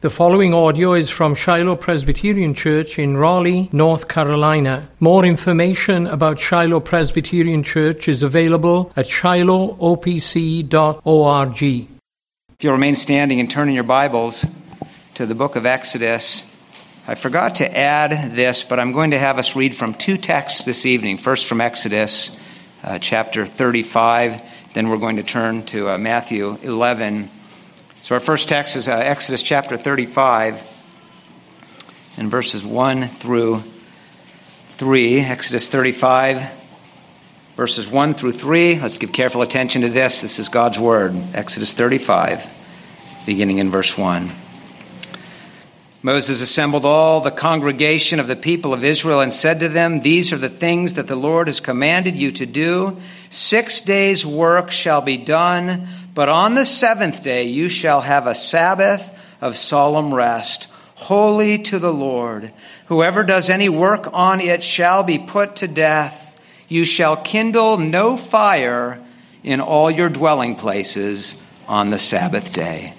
The following audio is from Shiloh Presbyterian Church in Raleigh, North Carolina. More information about Shiloh Presbyterian Church is available at shilohopc.org. If you'll remain standing and turn in your Bibles to the book of Exodus, I forgot to add this, but I'm going to have us read from two texts this evening. First from Exodus uh, chapter 35, then we're going to turn to uh, Matthew 11 so our first text is uh, Exodus chapter 35 and verses 1 through 3. Exodus 35, verses 1 through 3. Let's give careful attention to this. This is God's word. Exodus 35, beginning in verse 1. Moses assembled all the congregation of the people of Israel and said to them, These are the things that the Lord has commanded you to do. Six days' work shall be done but on the seventh day you shall have a Sabbath of solemn rest, holy to the Lord. Whoever does any work on it shall be put to death. You shall kindle no fire in all your dwelling places on the Sabbath day.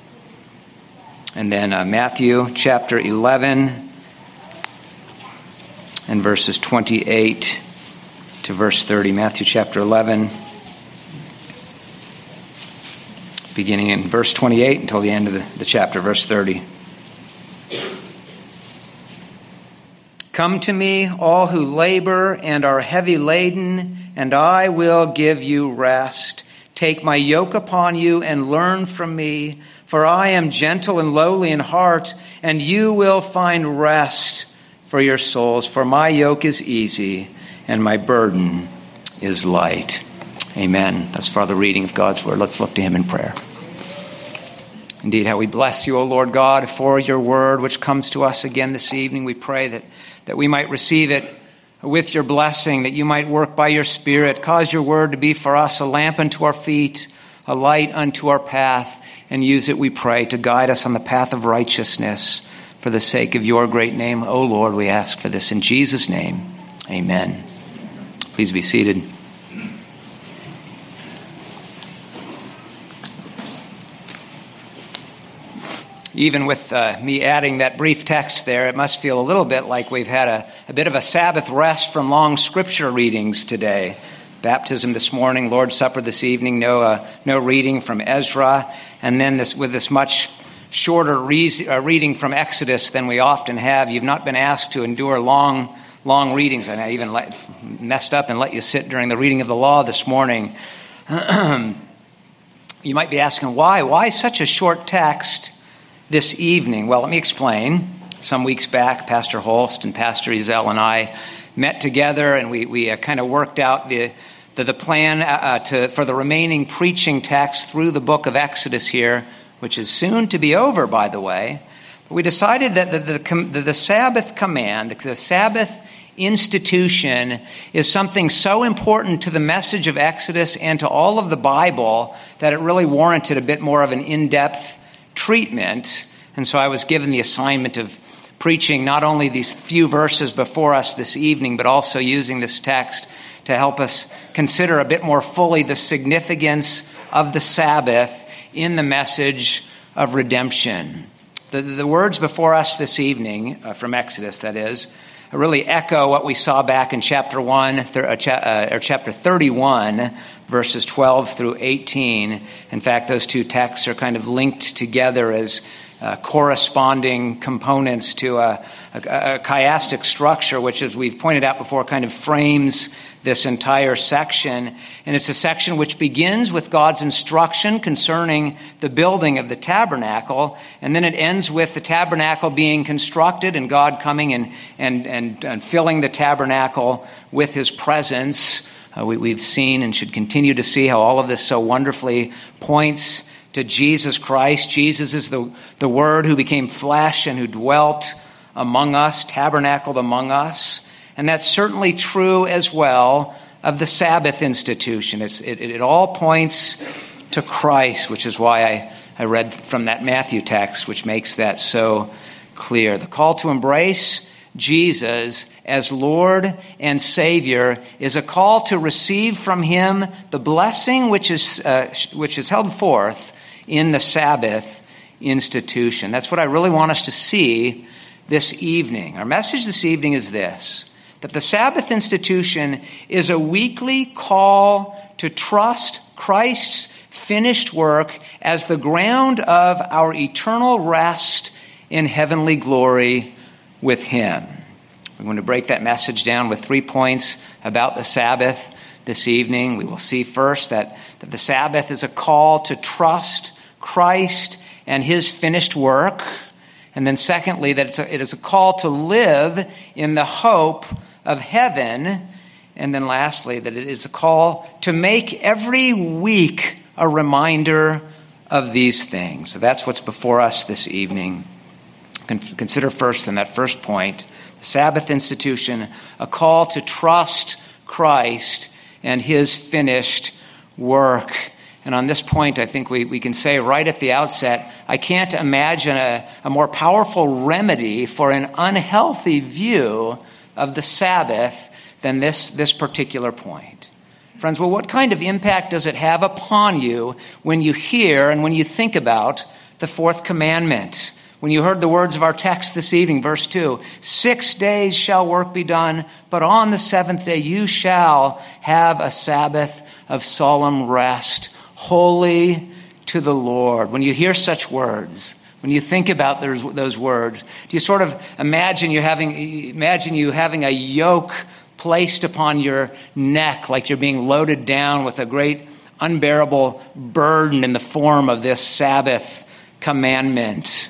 And then uh, Matthew chapter 11 and verses 28 to verse 30. Matthew chapter 11 beginning in verse 28 until the end of the, the chapter, verse 30. Come to me, all who labor and are heavy laden, and I will give you rest. Take my yoke upon you and learn from me, for I am gentle and lowly in heart, and you will find rest for your souls. For my yoke is easy and my burden is light. Amen. That's for the reading of God's word. Let's look to him in prayer. Indeed, how we bless you, O Lord God, for your word which comes to us again this evening. We pray that, that we might receive it with your blessing, that you might work by your Spirit, cause your word to be for us a lamp unto our feet, a light unto our path, and use it, we pray, to guide us on the path of righteousness for the sake of your great name. O Lord, we ask for this in Jesus' name. Amen. Please be seated. Even with uh, me adding that brief text there, it must feel a little bit like we've had a, a bit of a Sabbath rest from long scripture readings today. Baptism this morning, Lord's Supper this evening, no, uh, no reading from Ezra, and then this, with this much shorter re- uh, reading from Exodus than we often have. You've not been asked to endure long, long readings, and I even let, messed up and let you sit during the reading of the law this morning. you might be asking, why? Why such a short text? This evening? Well, let me explain. Some weeks back, Pastor Holst and Pastor Ezel and I met together and we, we uh, kind of worked out the, the, the plan uh, uh, to, for the remaining preaching text through the book of Exodus here, which is soon to be over, by the way. But we decided that the, the, the Sabbath command, the Sabbath institution is something so important to the message of Exodus and to all of the Bible that it really warranted a bit more of an in depth treatment. And so I was given the assignment of preaching not only these few verses before us this evening, but also using this text to help us consider a bit more fully the significance of the Sabbath in the message of redemption. The, the words before us this evening, uh, from Exodus, that is, really echo what we saw back in chapter 1 th- uh, uh, or chapter 31 verses 12 through 18 in fact those two texts are kind of linked together as uh, corresponding components to a, a, a, chiastic structure, which, as we've pointed out before, kind of frames this entire section. And it's a section which begins with God's instruction concerning the building of the tabernacle, and then it ends with the tabernacle being constructed and God coming and, and, and, and filling the tabernacle with his presence. Uh, we, have seen and should continue to see how all of this so wonderfully points to Jesus Christ. Jesus is the, the Word who became flesh and who dwelt among us, tabernacled among us. And that's certainly true as well of the Sabbath institution. It, it, all points to Christ, which is why I, I read from that Matthew text, which makes that so clear. The call to embrace Jesus as Lord and Savior is a call to receive from Him the blessing which is, uh, which is held forth in the Sabbath institution. That's what I really want us to see this evening. Our message this evening is this that the Sabbath institution is a weekly call to trust Christ's finished work as the ground of our eternal rest in heavenly glory with Him. We're going to break that message down with three points about the Sabbath this evening. We will see first that, that the Sabbath is a call to trust Christ and His finished work. And then, secondly, that it's a, it is a call to live in the hope of heaven. And then, lastly, that it is a call to make every week a reminder of these things. So that's what's before us this evening. Consider first, in that first point, the Sabbath institution, a call to trust Christ and his finished work. And on this point, I think we, we can say right at the outset I can't imagine a, a more powerful remedy for an unhealthy view of the Sabbath than this, this particular point. Friends, well, what kind of impact does it have upon you when you hear and when you think about the fourth commandment? When you heard the words of our text this evening, verse 2 Six days shall work be done, but on the seventh day you shall have a Sabbath of solemn rest, holy to the Lord. When you hear such words, when you think about those, those words, do you sort of imagine you having imagine you having a yoke placed upon your neck like you're being loaded down with a great unbearable burden in the form of this Sabbath commandment?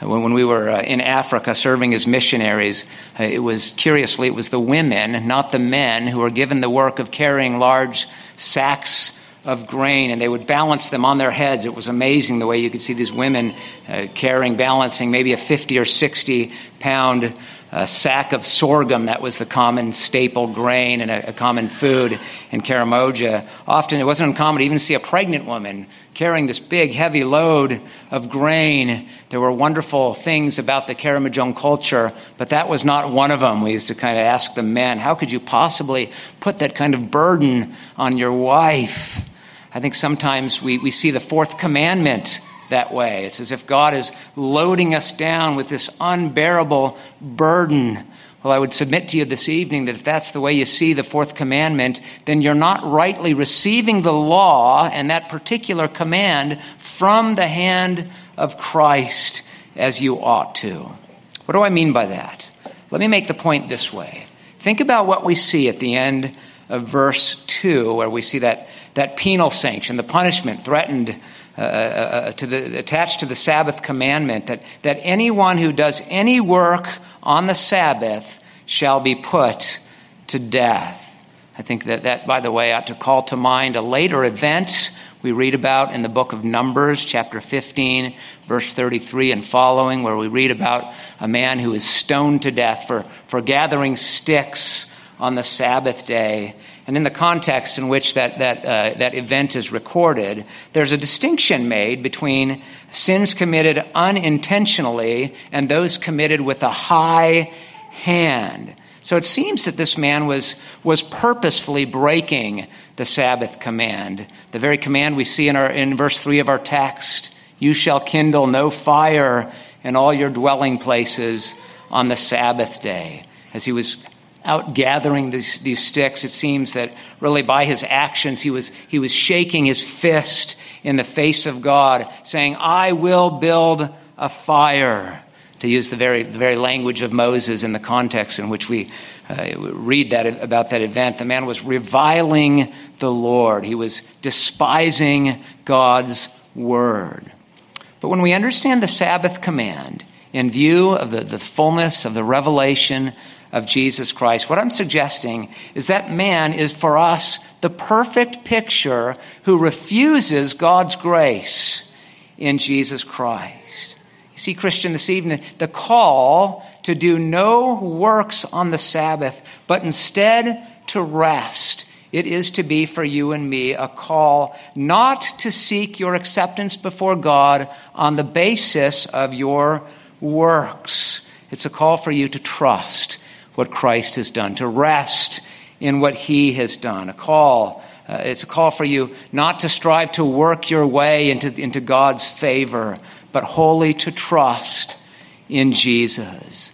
When we were uh, in Africa serving as missionaries, uh, it was curiously, it was the women, not the men, who were given the work of carrying large sacks of grain and they would balance them on their heads. It was amazing the way you could see these women uh, carrying, balancing maybe a 50 or 60 pound a sack of sorghum that was the common staple grain and a, a, common food in Karamoja. Often it wasn't uncommon to even see a pregnant woman carrying this big, heavy load of grain. There were wonderful things about the Karamojong culture, but that was not one of them. We used to kind of ask the men, how could you possibly put that kind of burden on your wife? I think sometimes we, we see the fourth commandment that way. It's as if God is loading us down with this unbearable burden. Well, I would submit to you this evening that if that's the way you see the fourth commandment, then you're not rightly receiving the law and that particular command from the hand of Christ as you ought to. What do I mean by that? Let me make the point this way. Think about what we see at the end of verse 2, where we see that, that penal sanction, the punishment threatened uh, uh, uh, to the, attached to the Sabbath commandment that, that anyone who does any work on the Sabbath shall be put to death. I think that that, by the way, ought to call to mind a later event we read about in the book of Numbers, chapter 15, verse 33 and following, where we read about a man who is stoned to death for, for gathering sticks on the Sabbath day. And in the context in which that, that, uh, that event is recorded, there's a distinction made between sins committed unintentionally and those committed with a high hand. So it seems that this man was, was purposefully breaking the Sabbath command, the very command we see in, our, in verse 3 of our text You shall kindle no fire in all your dwelling places on the Sabbath day. As he was out gathering these, these sticks, it seems that really by his actions he was, he was shaking his fist in the face of God, saying, I will build a fire. To use the very, the very language of Moses in the context in which we uh, read that, about that event, the man was reviling the Lord. He was despising God's word. But when we understand the Sabbath command in view of the, the fullness of the revelation of Jesus Christ. What I'm suggesting is that man is for us the perfect picture who refuses God's grace in Jesus Christ. You see, Christian, this evening, the call to do no works on the Sabbath, but instead to rest. It is to be for you and me a call not to seek your acceptance before God on the basis of your works. It's a call for you to trust what Christ has done, to rest in what he has done. A call. Uh, it's a call for you not to strive to work your way into, into God's favor, but wholly to trust in Jesus.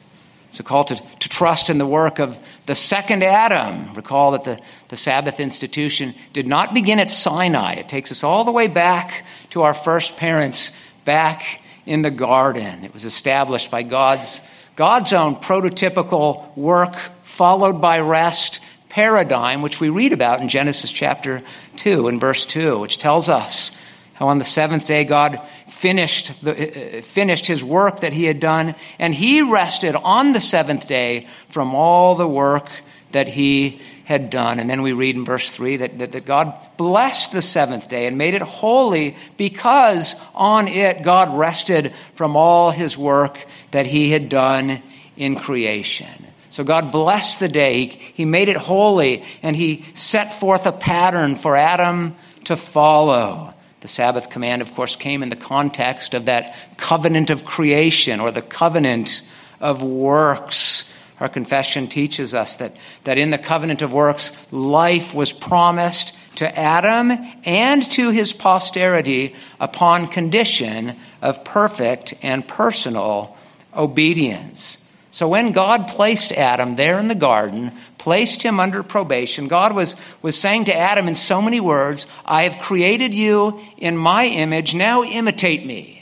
It's a call to, to trust in the work of the second Adam. Recall that the, the Sabbath institution did not begin at Sinai. It takes us all the way back to our first parents, back in the garden. It was established by God's, God's own prototypical work, followed by rest paradigm, which we read about in Genesis chapter 2 and verse 2, which tells us how on the seventh day God finished, the, uh, finished his work that he had done, and he rested on the seventh day from all the work that he had done. And then we read in verse 3 that, that, that, God blessed the seventh day and made it holy because on it God rested from all his work that he had done in creation. So God blessed the day, he made it holy, and he set forth a pattern for Adam to follow. The Sabbath command, of course, came in the context of that covenant of creation or the covenant of works. Our confession teaches us that, that in the covenant of works, life was promised to Adam and to his posterity upon condition of perfect and personal obedience. So when God placed Adam there in the garden, placed him under probation, God was, was saying to Adam in so many words, I have created you in my image, now imitate me.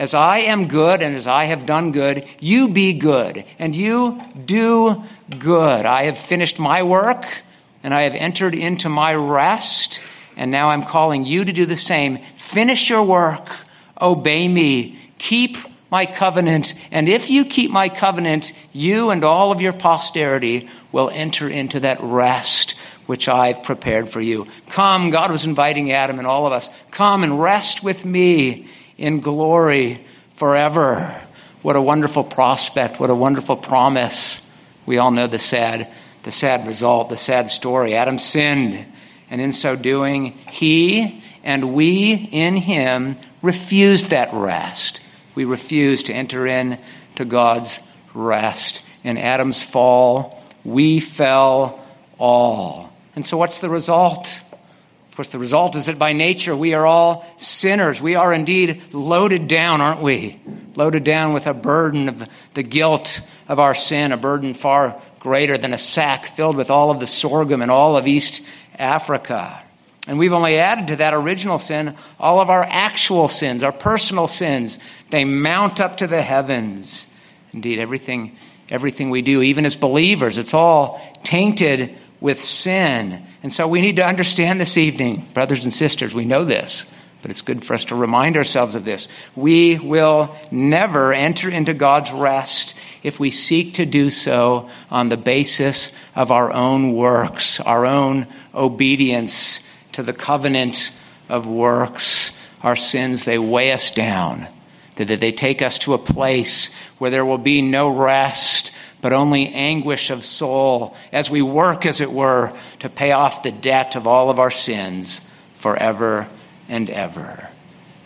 As I am good and as I have done good, you be good and you do good. I have finished my work and I have entered into my rest, and now I'm calling you to do the same. Finish your work, obey me, keep my covenant, and if you keep my covenant, you and all of your posterity will enter into that rest which I've prepared for you. Come, God was inviting Adam and all of us, come and rest with me in glory forever. What a wonderful prospect, what a wonderful promise. We all know the sad, the sad result, the sad story. Adam sinned, and in so doing, he and we in him refused that rest we refuse to enter in to God's rest. In Adam's fall, we fell all. And so, what's the result? Course, the result is that by nature we are all sinners. We are indeed loaded down, aren't we? Loaded down with a burden of the guilt of our sin, a burden far greater than a sack filled with all of the sorghum in all of East Africa. And we've only added to that original sin all of our actual sins, our personal sins. They mount up to the heavens. Indeed, everything, everything we do, even as believers, it's all tainted with sin. And so we need to understand this evening, brothers and sisters, we know this, but it's good for us to remind ourselves of this. We will never enter into God's rest if we seek to do so on the basis of our own works, our own obedience to the covenant of works, our sins, they weigh us down. That they take us to a place where there will be no rest, but only anguish of soul as we work, as it were, to pay off the debt of all of our sins forever and ever.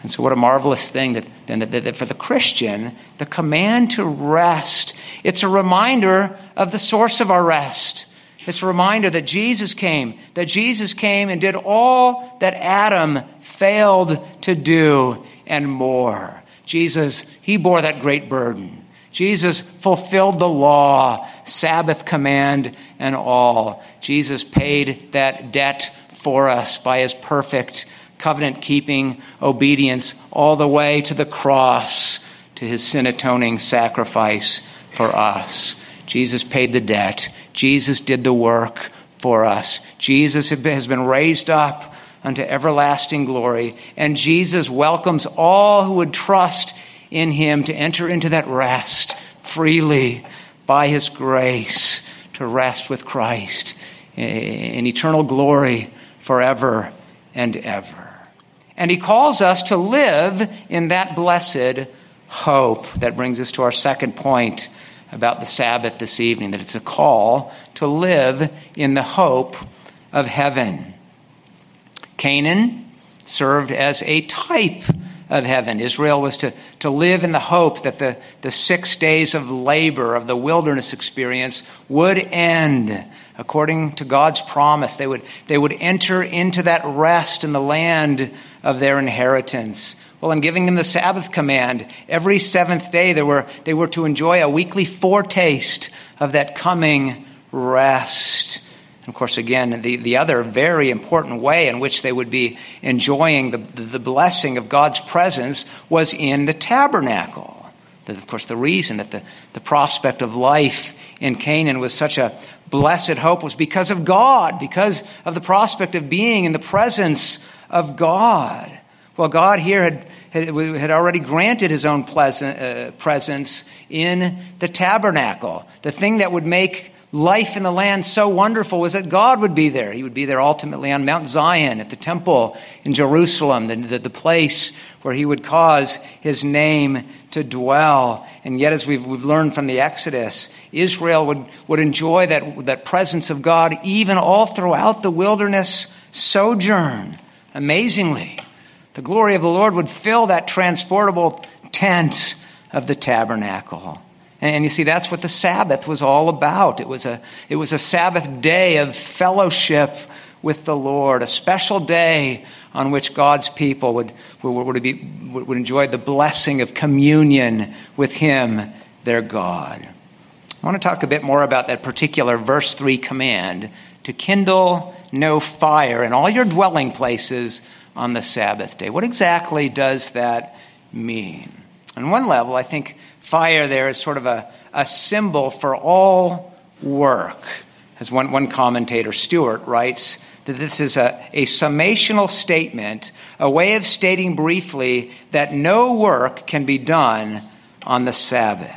And so, what a marvelous thing that, that, that, for the Christian, the command to rest, it's a reminder of the source of our rest. It's a reminder that Jesus came, that Jesus came and did all that Adam failed to do and more. Jesus, he bore that great burden. Jesus fulfilled the law, Sabbath command, and all. Jesus paid that debt for us by his perfect covenant keeping obedience all the way to the cross, to his sin atoning sacrifice for us. Jesus paid the debt. Jesus did the work for us. Jesus has been raised up unto everlasting glory, and Jesus welcomes all who would trust in him to enter into that rest freely by his grace to rest with Christ in eternal glory forever and ever. And he calls us to live in that blessed hope. That brings us to our second point about the Sabbath this evening that it's a call to live in the hope of heaven. Canaan served as a type of heaven. Israel was to, to live in the hope that the, the six days of labor of the wilderness experience would end according to God's promise. They would, they would enter into that rest in the land of their inheritance. Well, in giving them the Sabbath command, every seventh day they were, they were to enjoy a weekly foretaste of that coming rest. And of course, again, the, the other very important way in which they would be enjoying the, the blessing of God's presence was in the tabernacle. Of course, the reason that the, the prospect of life in Canaan was such a blessed hope was because of God, because of the prospect of being in the presence of God. Well, God here had, had, had already granted his own pleasant, uh, presence in the tabernacle, the thing that would make life in the land so wonderful was that God would be there. He would be there ultimately on Mount Zion, at the temple in Jerusalem, the, the, the, place where he would cause his name to dwell. And yet, as we've, we've learned from the Exodus, Israel would, would enjoy that, that presence of God even all throughout the wilderness sojourn. Amazingly, the glory of the Lord would fill that transportable tent of the tabernacle. And you see, that's what the Sabbath was all about. It was a, it was a Sabbath day of fellowship with the Lord, a special day on which God's people would, would, would, be, would enjoy the blessing of communion with Him, their God. I want to talk a bit more about that particular verse 3 command to kindle no fire in all your dwelling places on the Sabbath day. What exactly does that mean? On one level, I think fire there is sort of a, a symbol for all work. As one, one commentator, Stuart, writes, that this is a, a summational statement, a way of stating briefly that no work can be done on the Sabbath.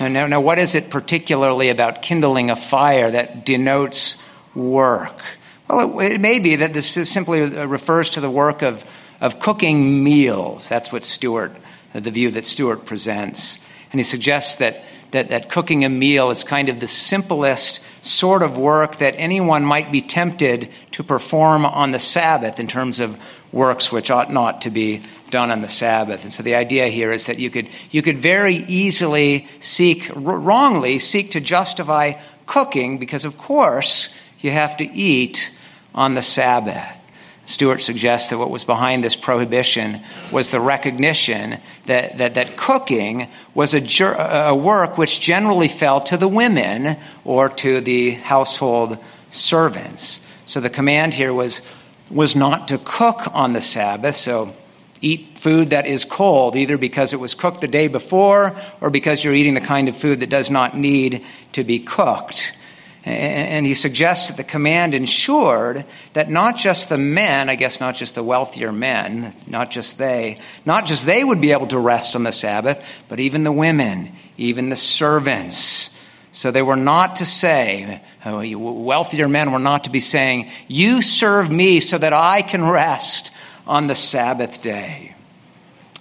Now, now, what is it particularly about kindling a fire that denotes work? Well, it, it may be that this simply uh, refers to the work of, of cooking meals. That's what Stuart, the view that Stuart presents. And he suggests that, that, that cooking a meal is kind of the simplest sort of work that anyone might be tempted to perform on the Sabbath in terms of works which ought not to be done on the Sabbath. And so the idea here is that you could, you could very easily seek, wrongly, seek to justify cooking because, of course, you have to eat on the Sabbath. Stuart suggests that what was behind this prohibition was the recognition that, that, that cooking was a, a work which generally fell to the women or to the household servants. So the command here was, was not to cook on the Sabbath, so eat food that is cold, either because it was cooked the day before or because you're eating the kind of food that does not need to be cooked. And he suggests that the command ensured that not just the men, I guess not just the wealthier men, not just they, not just they would be able to rest on the Sabbath, but even the women, even the servants. So they were not to say, oh, wealthier men were not to be saying, You serve me so that I can rest on the Sabbath day.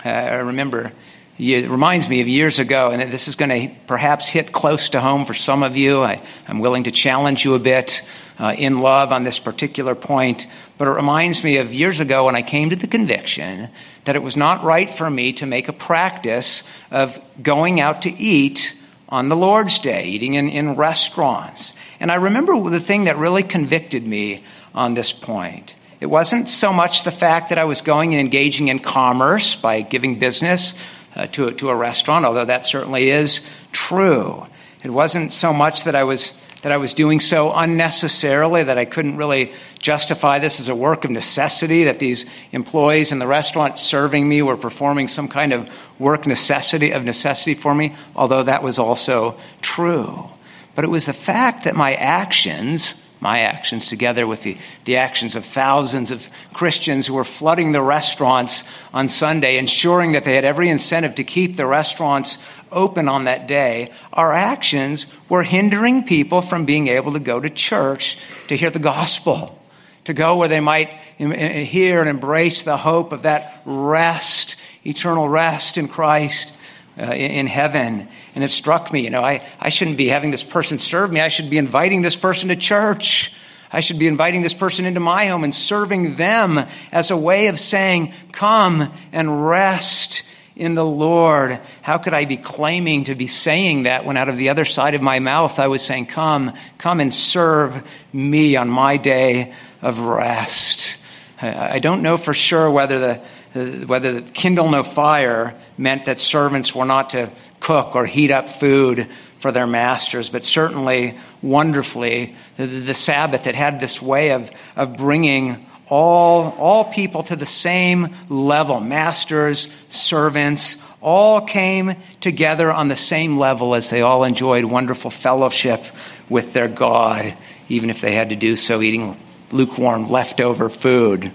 Uh, I remember it reminds me of years ago, and this is going to perhaps hit close to home for some of you. I, am willing to challenge you a bit uh, in love on this particular point, but it reminds me of years ago when I came to the conviction that it was not right for me to make a practice of going out to eat on the Lord's Day, eating in, in restaurants. And I remember the thing that really convicted me on this point. It wasn't so much the fact that I was going and engaging in commerce by giving business uh, to, to a restaurant, although that certainly is true. It wasn't so much that I was that I was doing so unnecessarily that I couldn't really justify this as a work of necessity, that these employees in the restaurant serving me were performing some kind of work necessity of necessity for me, although that was also true. But it was the fact that my actions my actions together with the, the actions of thousands of Christians who were flooding the restaurants on Sunday, ensuring that they had every incentive to keep the restaurants open on that day, our actions were hindering people from being able to go to church to hear the gospel, to go where they might hear and embrace the hope of that rest, eternal rest in Christ uh, in, in heaven. And it struck me, you know, I, I shouldn't be having this person serve me. I should be inviting this person to church. I should be inviting this person into my home and serving them as a way of saying, Come and rest in the Lord. How could I be claiming to be saying that when out of the other side of my mouth I was saying, Come, come and serve me on my day of rest? I don't know for sure whether the, Uh, whether kindle no fire meant that servants were not to cook or heat up food for their masters, but certainly wonderfully, the, the Sabbath it had this way of, of bringing all, all people to the same level masters, servants, all came together on the same level as they all enjoyed wonderful fellowship with their God, even if they had to do so eating lukewarm leftover food.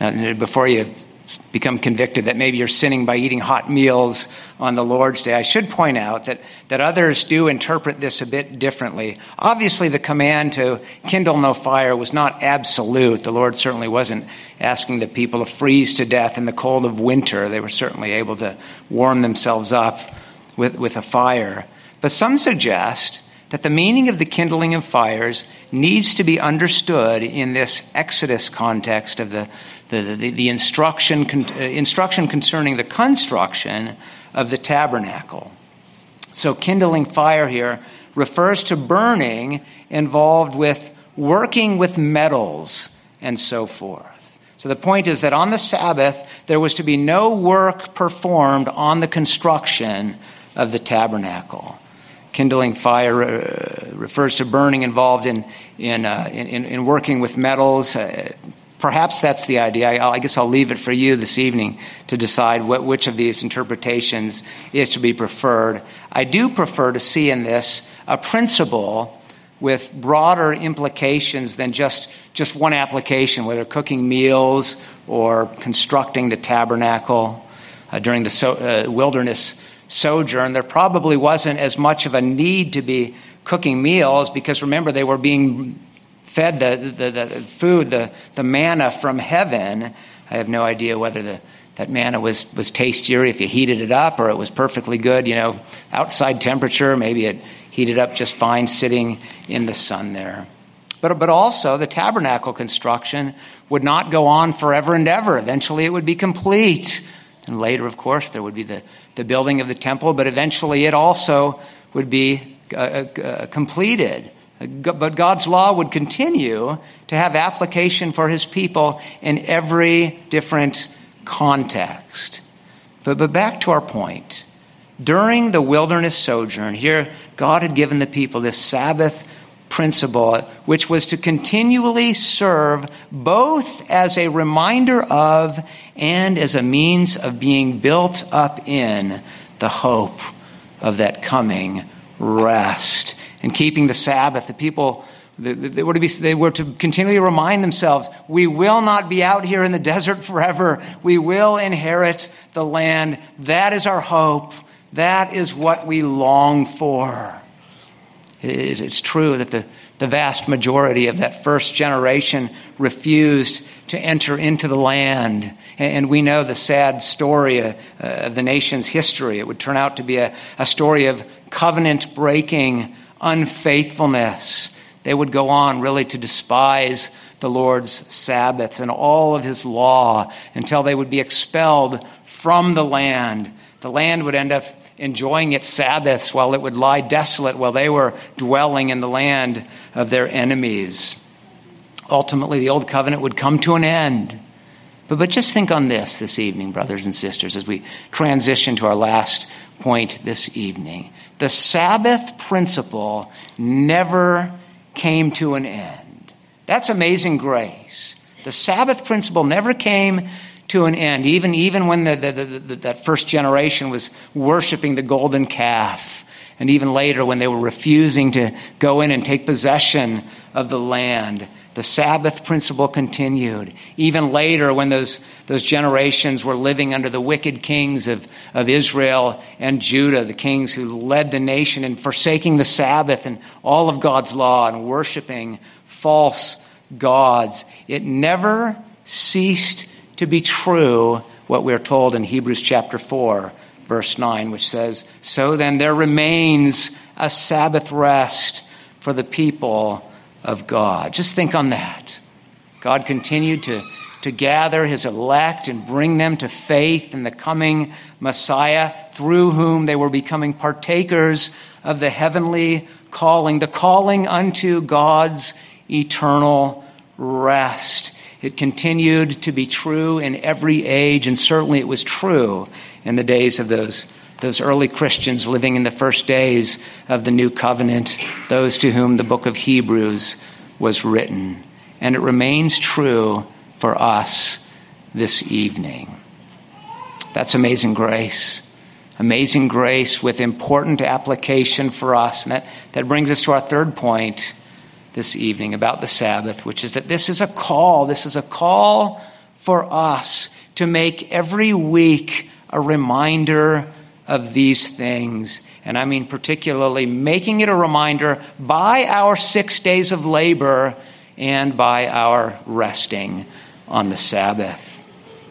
And before you become convicted that maybe you're sinning by eating hot meals on the Lord's Day. I should point out that, that others do interpret this a bit differently. Obviously, the command to kindle no fire was not absolute. The Lord certainly wasn't asking the people to freeze to death in the cold of winter. They were certainly able to warm themselves up with, with a fire. But some suggest that the meaning of the kindling of fires needs to be understood in this Exodus context of the, the, the, the instruction, uh, instruction concerning the construction of the tabernacle. So, kindling fire here refers to burning involved with working with metals and so forth. So, the point is that on the Sabbath, there was to be no work performed on the construction of the tabernacle kindling fire uh, refers to burning involved in, in, uh, in, in, working with metals. Uh, perhaps that's the idea. I, I, guess I'll leave it for you this evening to decide what, which of these interpretations is to be preferred. I do prefer to see in this a principle with broader implications than just, just one application, whether cooking meals or constructing the tabernacle uh, during the so, uh, wilderness sojourn, there probably wasn't as much of a need to be cooking meals because remember, they were being fed the, the, the food, the, the manna from heaven. I have no idea whether the, that manna was, was tastier if you heated it up or it was perfectly good, you know, outside temperature. Maybe it heated up just fine sitting in the sun there. But, but also, the tabernacle construction would not go on forever and ever. Eventually, it would be complete. And later, of course, there would be the, the building of the temple, but eventually it also would be uh, uh, completed. But God's law would continue to have application for his people in every different context. But, but back to our point. During the wilderness sojourn, here God had given the people this Sabbath principle, which was to continually serve both as a reminder of and as a means of being built up in the hope of that coming rest. And keeping the Sabbath, the people they were, to be, they were to continually remind themselves we will not be out here in the desert forever. We will inherit the land. That is our hope. That is what we long for. It's true that the, the vast majority of that first generation refused to enter into the land. And we know the sad story uh, of the nation's history. It would turn out to be a, a story of covenant breaking unfaithfulness. They would go on really to despise the Lord's Sabbaths and all of his law until they would be expelled from the land. The land would end up enjoying its Sabbaths while it would lie desolate while they were dwelling in the land of their enemies. Ultimately, the old covenant would come to an end. But, but just think on this this evening, brothers and sisters, as we transition to our last point this evening. The Sabbath principle never came to an end. That's amazing grace. The Sabbath principle never came to an end, even, even when the, the, the, that first generation was worshiping the golden calf, and even later when they were refusing to go in and take possession of the land. The Sabbath principle continued. Even later, when those, those generations were living under the wicked kings of, of Israel and Judah, the kings who led the nation in forsaking the Sabbath and all of God's law and worshiping false gods, it never ceased to be true what we're told in Hebrews chapter 4, verse 9, which says, So then there remains a Sabbath rest for the people of God. Just think on that. God continued to, to gather his elect and bring them to faith in the coming Messiah, through whom they were becoming partakers of the heavenly calling, the calling unto God's eternal rest. It continued to be true in every age, and certainly it was true in the days of those, those early Christians living in the first days of the new covenant, those to whom the book of Hebrews was written. And it remains true for us this evening. That's amazing grace. Amazing grace with important application for us. And that, that brings us to our third point this evening about the Sabbath, which is that this is a call. This is a call for us to make every week a reminder of these things. And I mean, particularly making it a reminder by our six days of labor and by our resting on the Sabbath.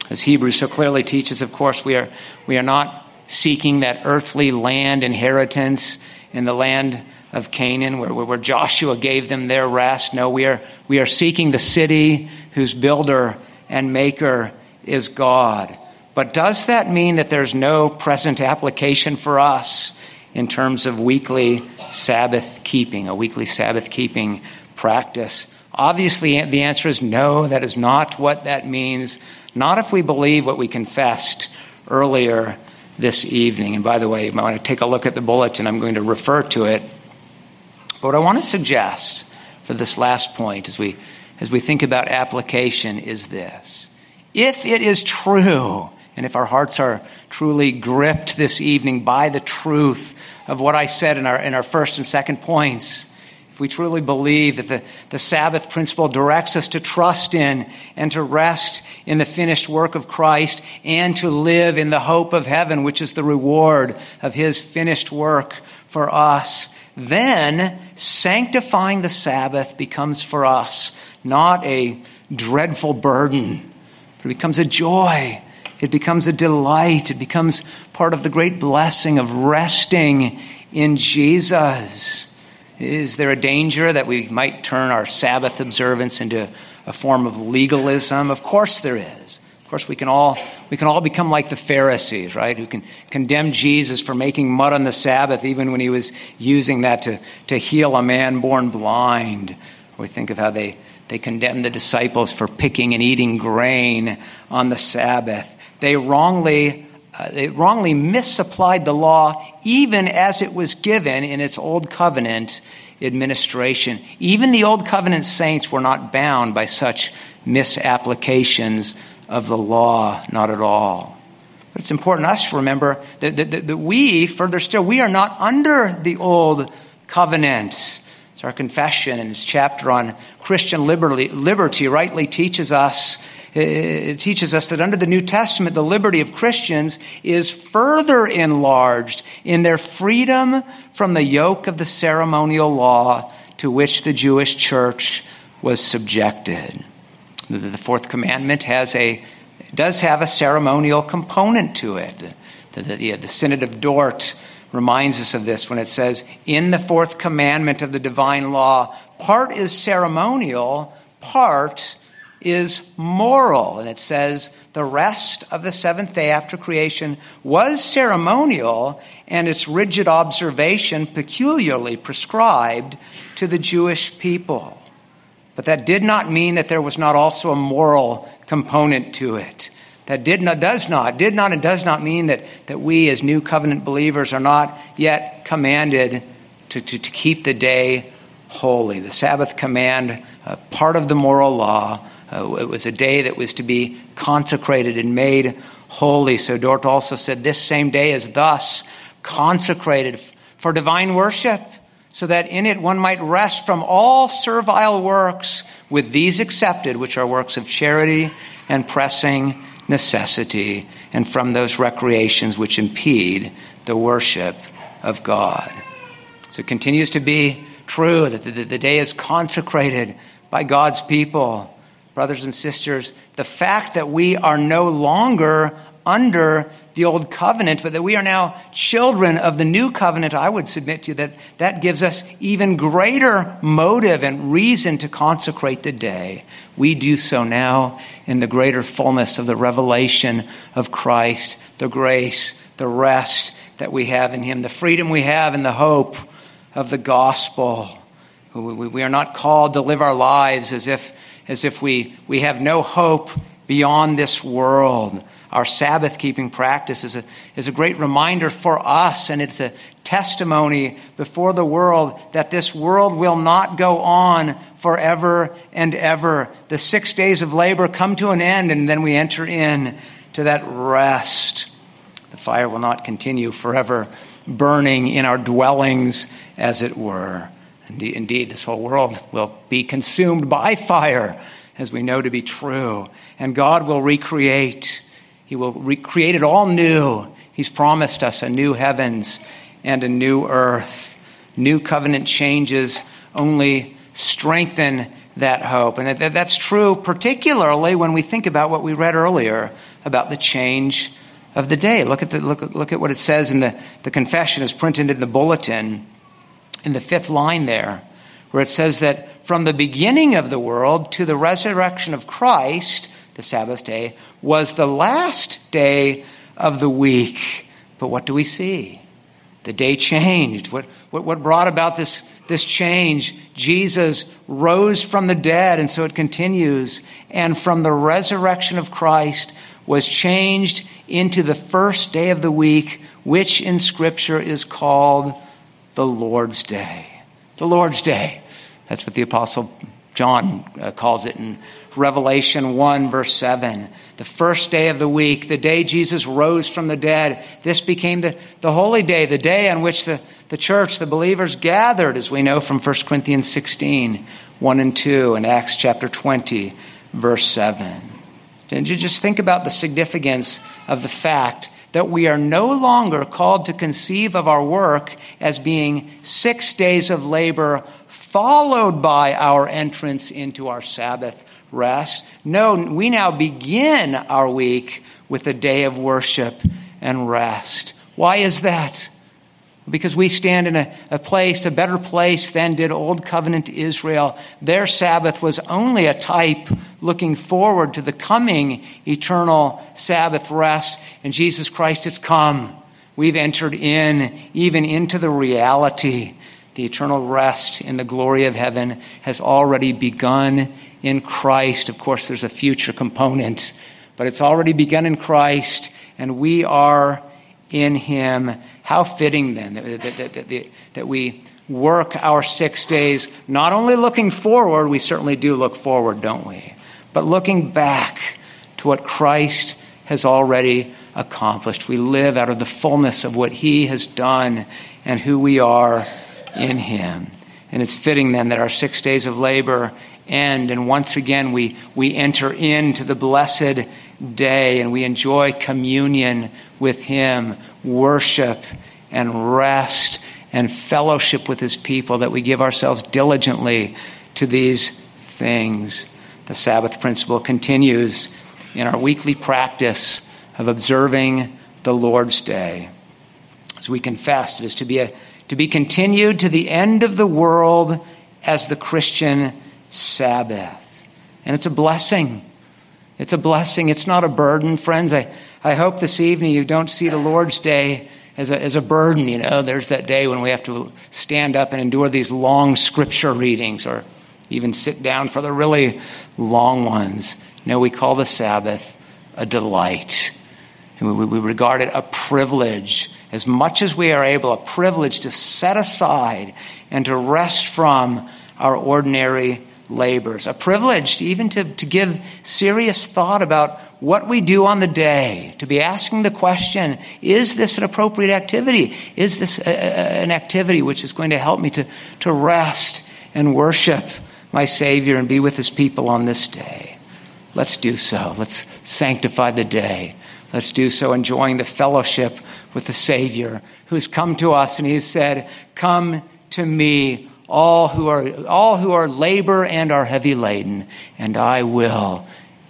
As Hebrews so clearly teaches, of course, we are, we are not seeking that earthly land inheritance in the land of Canaan, where, where Joshua gave them their rest. No, we are, we are seeking the city whose builder and maker is God. But does that mean that there's no present application for us in terms of weekly Sabbath keeping, a weekly Sabbath keeping practice? Obviously, the answer is no, that is not what that means. Not if we believe what we confessed earlier this evening. And by the way, I want to take a look at the bulletin. I'm going to refer to it but what I want to suggest for this last point as we, as we think about application is this. If it is true, and if our hearts are truly gripped this evening by the truth of what I said in our, in our first and second points, if we truly believe that the, the Sabbath principle directs us to trust in and to rest in the finished work of Christ and to live in the hope of heaven, which is the reward of his finished work for us, then sanctifying the Sabbath becomes for us not a dreadful burden, but it becomes a joy. It becomes a delight. It becomes part of the great blessing of resting in Jesus. Is there a danger that we might turn our Sabbath observance into a form of legalism? Of course there is. Of course, we can all we can all become like the Pharisees, right? Who can condemn Jesus for making mud on the Sabbath, even when he was using that to, to heal a man born blind. We think of how they, they condemned the disciples for picking and eating grain on the Sabbath. They wrongly uh, they wrongly misapplied the law even as it was given in its old covenant administration. Even the old covenant saints were not bound by such misapplications of the law, not at all. But it's important us to remember that, that, that we, further still, we are not under the old covenant. It's our confession in its chapter on Christian liberty, liberty rightly teaches us eh, it teaches us that under the New Testament, the liberty of Christians is further enlarged in their freedom from the yoke of the ceremonial law to which the Jewish church was subjected. The fourth commandment has a, does have a ceremonial component to it. The, the, the, the Synod of Dort reminds us of this when it says, In the fourth commandment of the divine law, part is ceremonial, part is moral. And it says, The rest of the seventh day after creation was ceremonial, and its rigid observation peculiarly prescribed to the Jewish people. But that did not mean that there was not also a moral component to it. That did not, does not, did not, and does not mean that, that we as new covenant believers are not yet commanded to, to, to keep the day holy. The Sabbath command, uh, part of the moral law, uh, it was a day that was to be consecrated and made holy. So Dort also said this same day is thus consecrated for divine worship so that in it one might rest from all servile works, with these accepted, which are works of charity and pressing necessity, and from those recreations which impede the worship of God. So it continues to be true that the, the day is consecrated by God's people. Brothers and sisters, the fact that we are no longer under the old covenant, but that we are now children of the new covenant, I would submit to you that that gives us even greater motive and reason to consecrate the day. We do so now in the greater fullness of the revelation of Christ, the grace, the rest that we have in Him, the freedom we have and the hope of the gospel. We are not called to live our lives as if as if we, we have no hope beyond this world. Our Sabbath keeping practice is a, is a great reminder for us, and it's a testimony before the world that this world will not go on forever and ever. The six days of labor come to an end, and then we enter in to that rest. The fire will not continue forever burning in our dwellings, as it were. Indeed, indeed, this whole world will be consumed by fire, as we know to be true. And God will recreate. He will recreate it all new. He's promised us a new heavens and a new earth. New covenant changes only strengthen that hope. And that's true, particularly when we think about what we read earlier about the change of the day. Look at, the, look, look at what it says in the, the confession is printed in the bulletin in the fifth line there, where it says that from the beginning of the world to the resurrection of Christ, the Sabbath day, was the last day of the week. But what do we see? The day changed. What, what, what brought about this, this change? Jesus rose from the dead, and so it continues. And from the resurrection of Christ was changed into the first day of the week, which in Scripture is called the Lord's Day. The Lord's Day. That's what the Apostle John uh, calls it in Revelation 1, verse 7. The first day of the week, the day Jesus rose from the dead. This became the, the holy day, the day on which the, the church, the believers gathered, as we know from 1 Corinthians 16, 1 and 2, and Acts chapter 20, verse 7. And you just think about the significance of the fact that we are no longer called to conceive of our work as being six days of labor followed by our entrance into our Sabbath rest. No, we now begin our week with a day of worship and rest. Why is that? because we stand in a, a, place, a better place than did Old Covenant Israel. Their Sabbath was only a type looking forward to the coming eternal Sabbath rest, and Jesus Christ has come. We've entered in, even into the reality. The eternal rest in the glory of heaven has already begun in Christ. Of course, there's a future component, but it's already begun in Christ, and we are in Him. How fitting then that, that, that, that, we work our six days, not only looking forward, we certainly do look forward, don't we? But looking back to what Christ has already accomplished. We live out of the fullness of what He has done and who we are in Him. And it's fitting then that our six days of labor end, and once again we, we enter into the blessed day and we enjoy communion with Him, worship and rest and fellowship with His people, that we give ourselves diligently to these things. The Sabbath principle continues in our weekly practice of observing the Lord's Day. As we confessed, it is to be, a, to be continued to the end of the world as the Christian Sabbath. And it's a blessing. It's a blessing. It's not a burden. Friends, I, I hope this evening you don't see the Lord's Day as a, as a burden. You know, there's that day when we have to stand up and endure these long scripture readings or even sit down for the really long ones. No, we call the Sabbath a delight. And we, we regard it a privilege, as much as we are able, a privilege to set aside and to rest from our ordinary labors. A privilege even to, to give serious thought about what we do on the day, to be asking the question, is this an appropriate activity? Is this a, a, an activity which is going to help me to, to rest and worship my Savior and be with His people on this day? Let's do so. Let's sanctify the day. Let's do so enjoying the fellowship with the Savior who's come to us and He has said, Come to me, all who are all who are labor and are heavy laden, and I will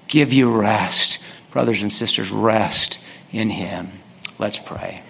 give you rest. Brothers and sisters, rest in him. Let's pray.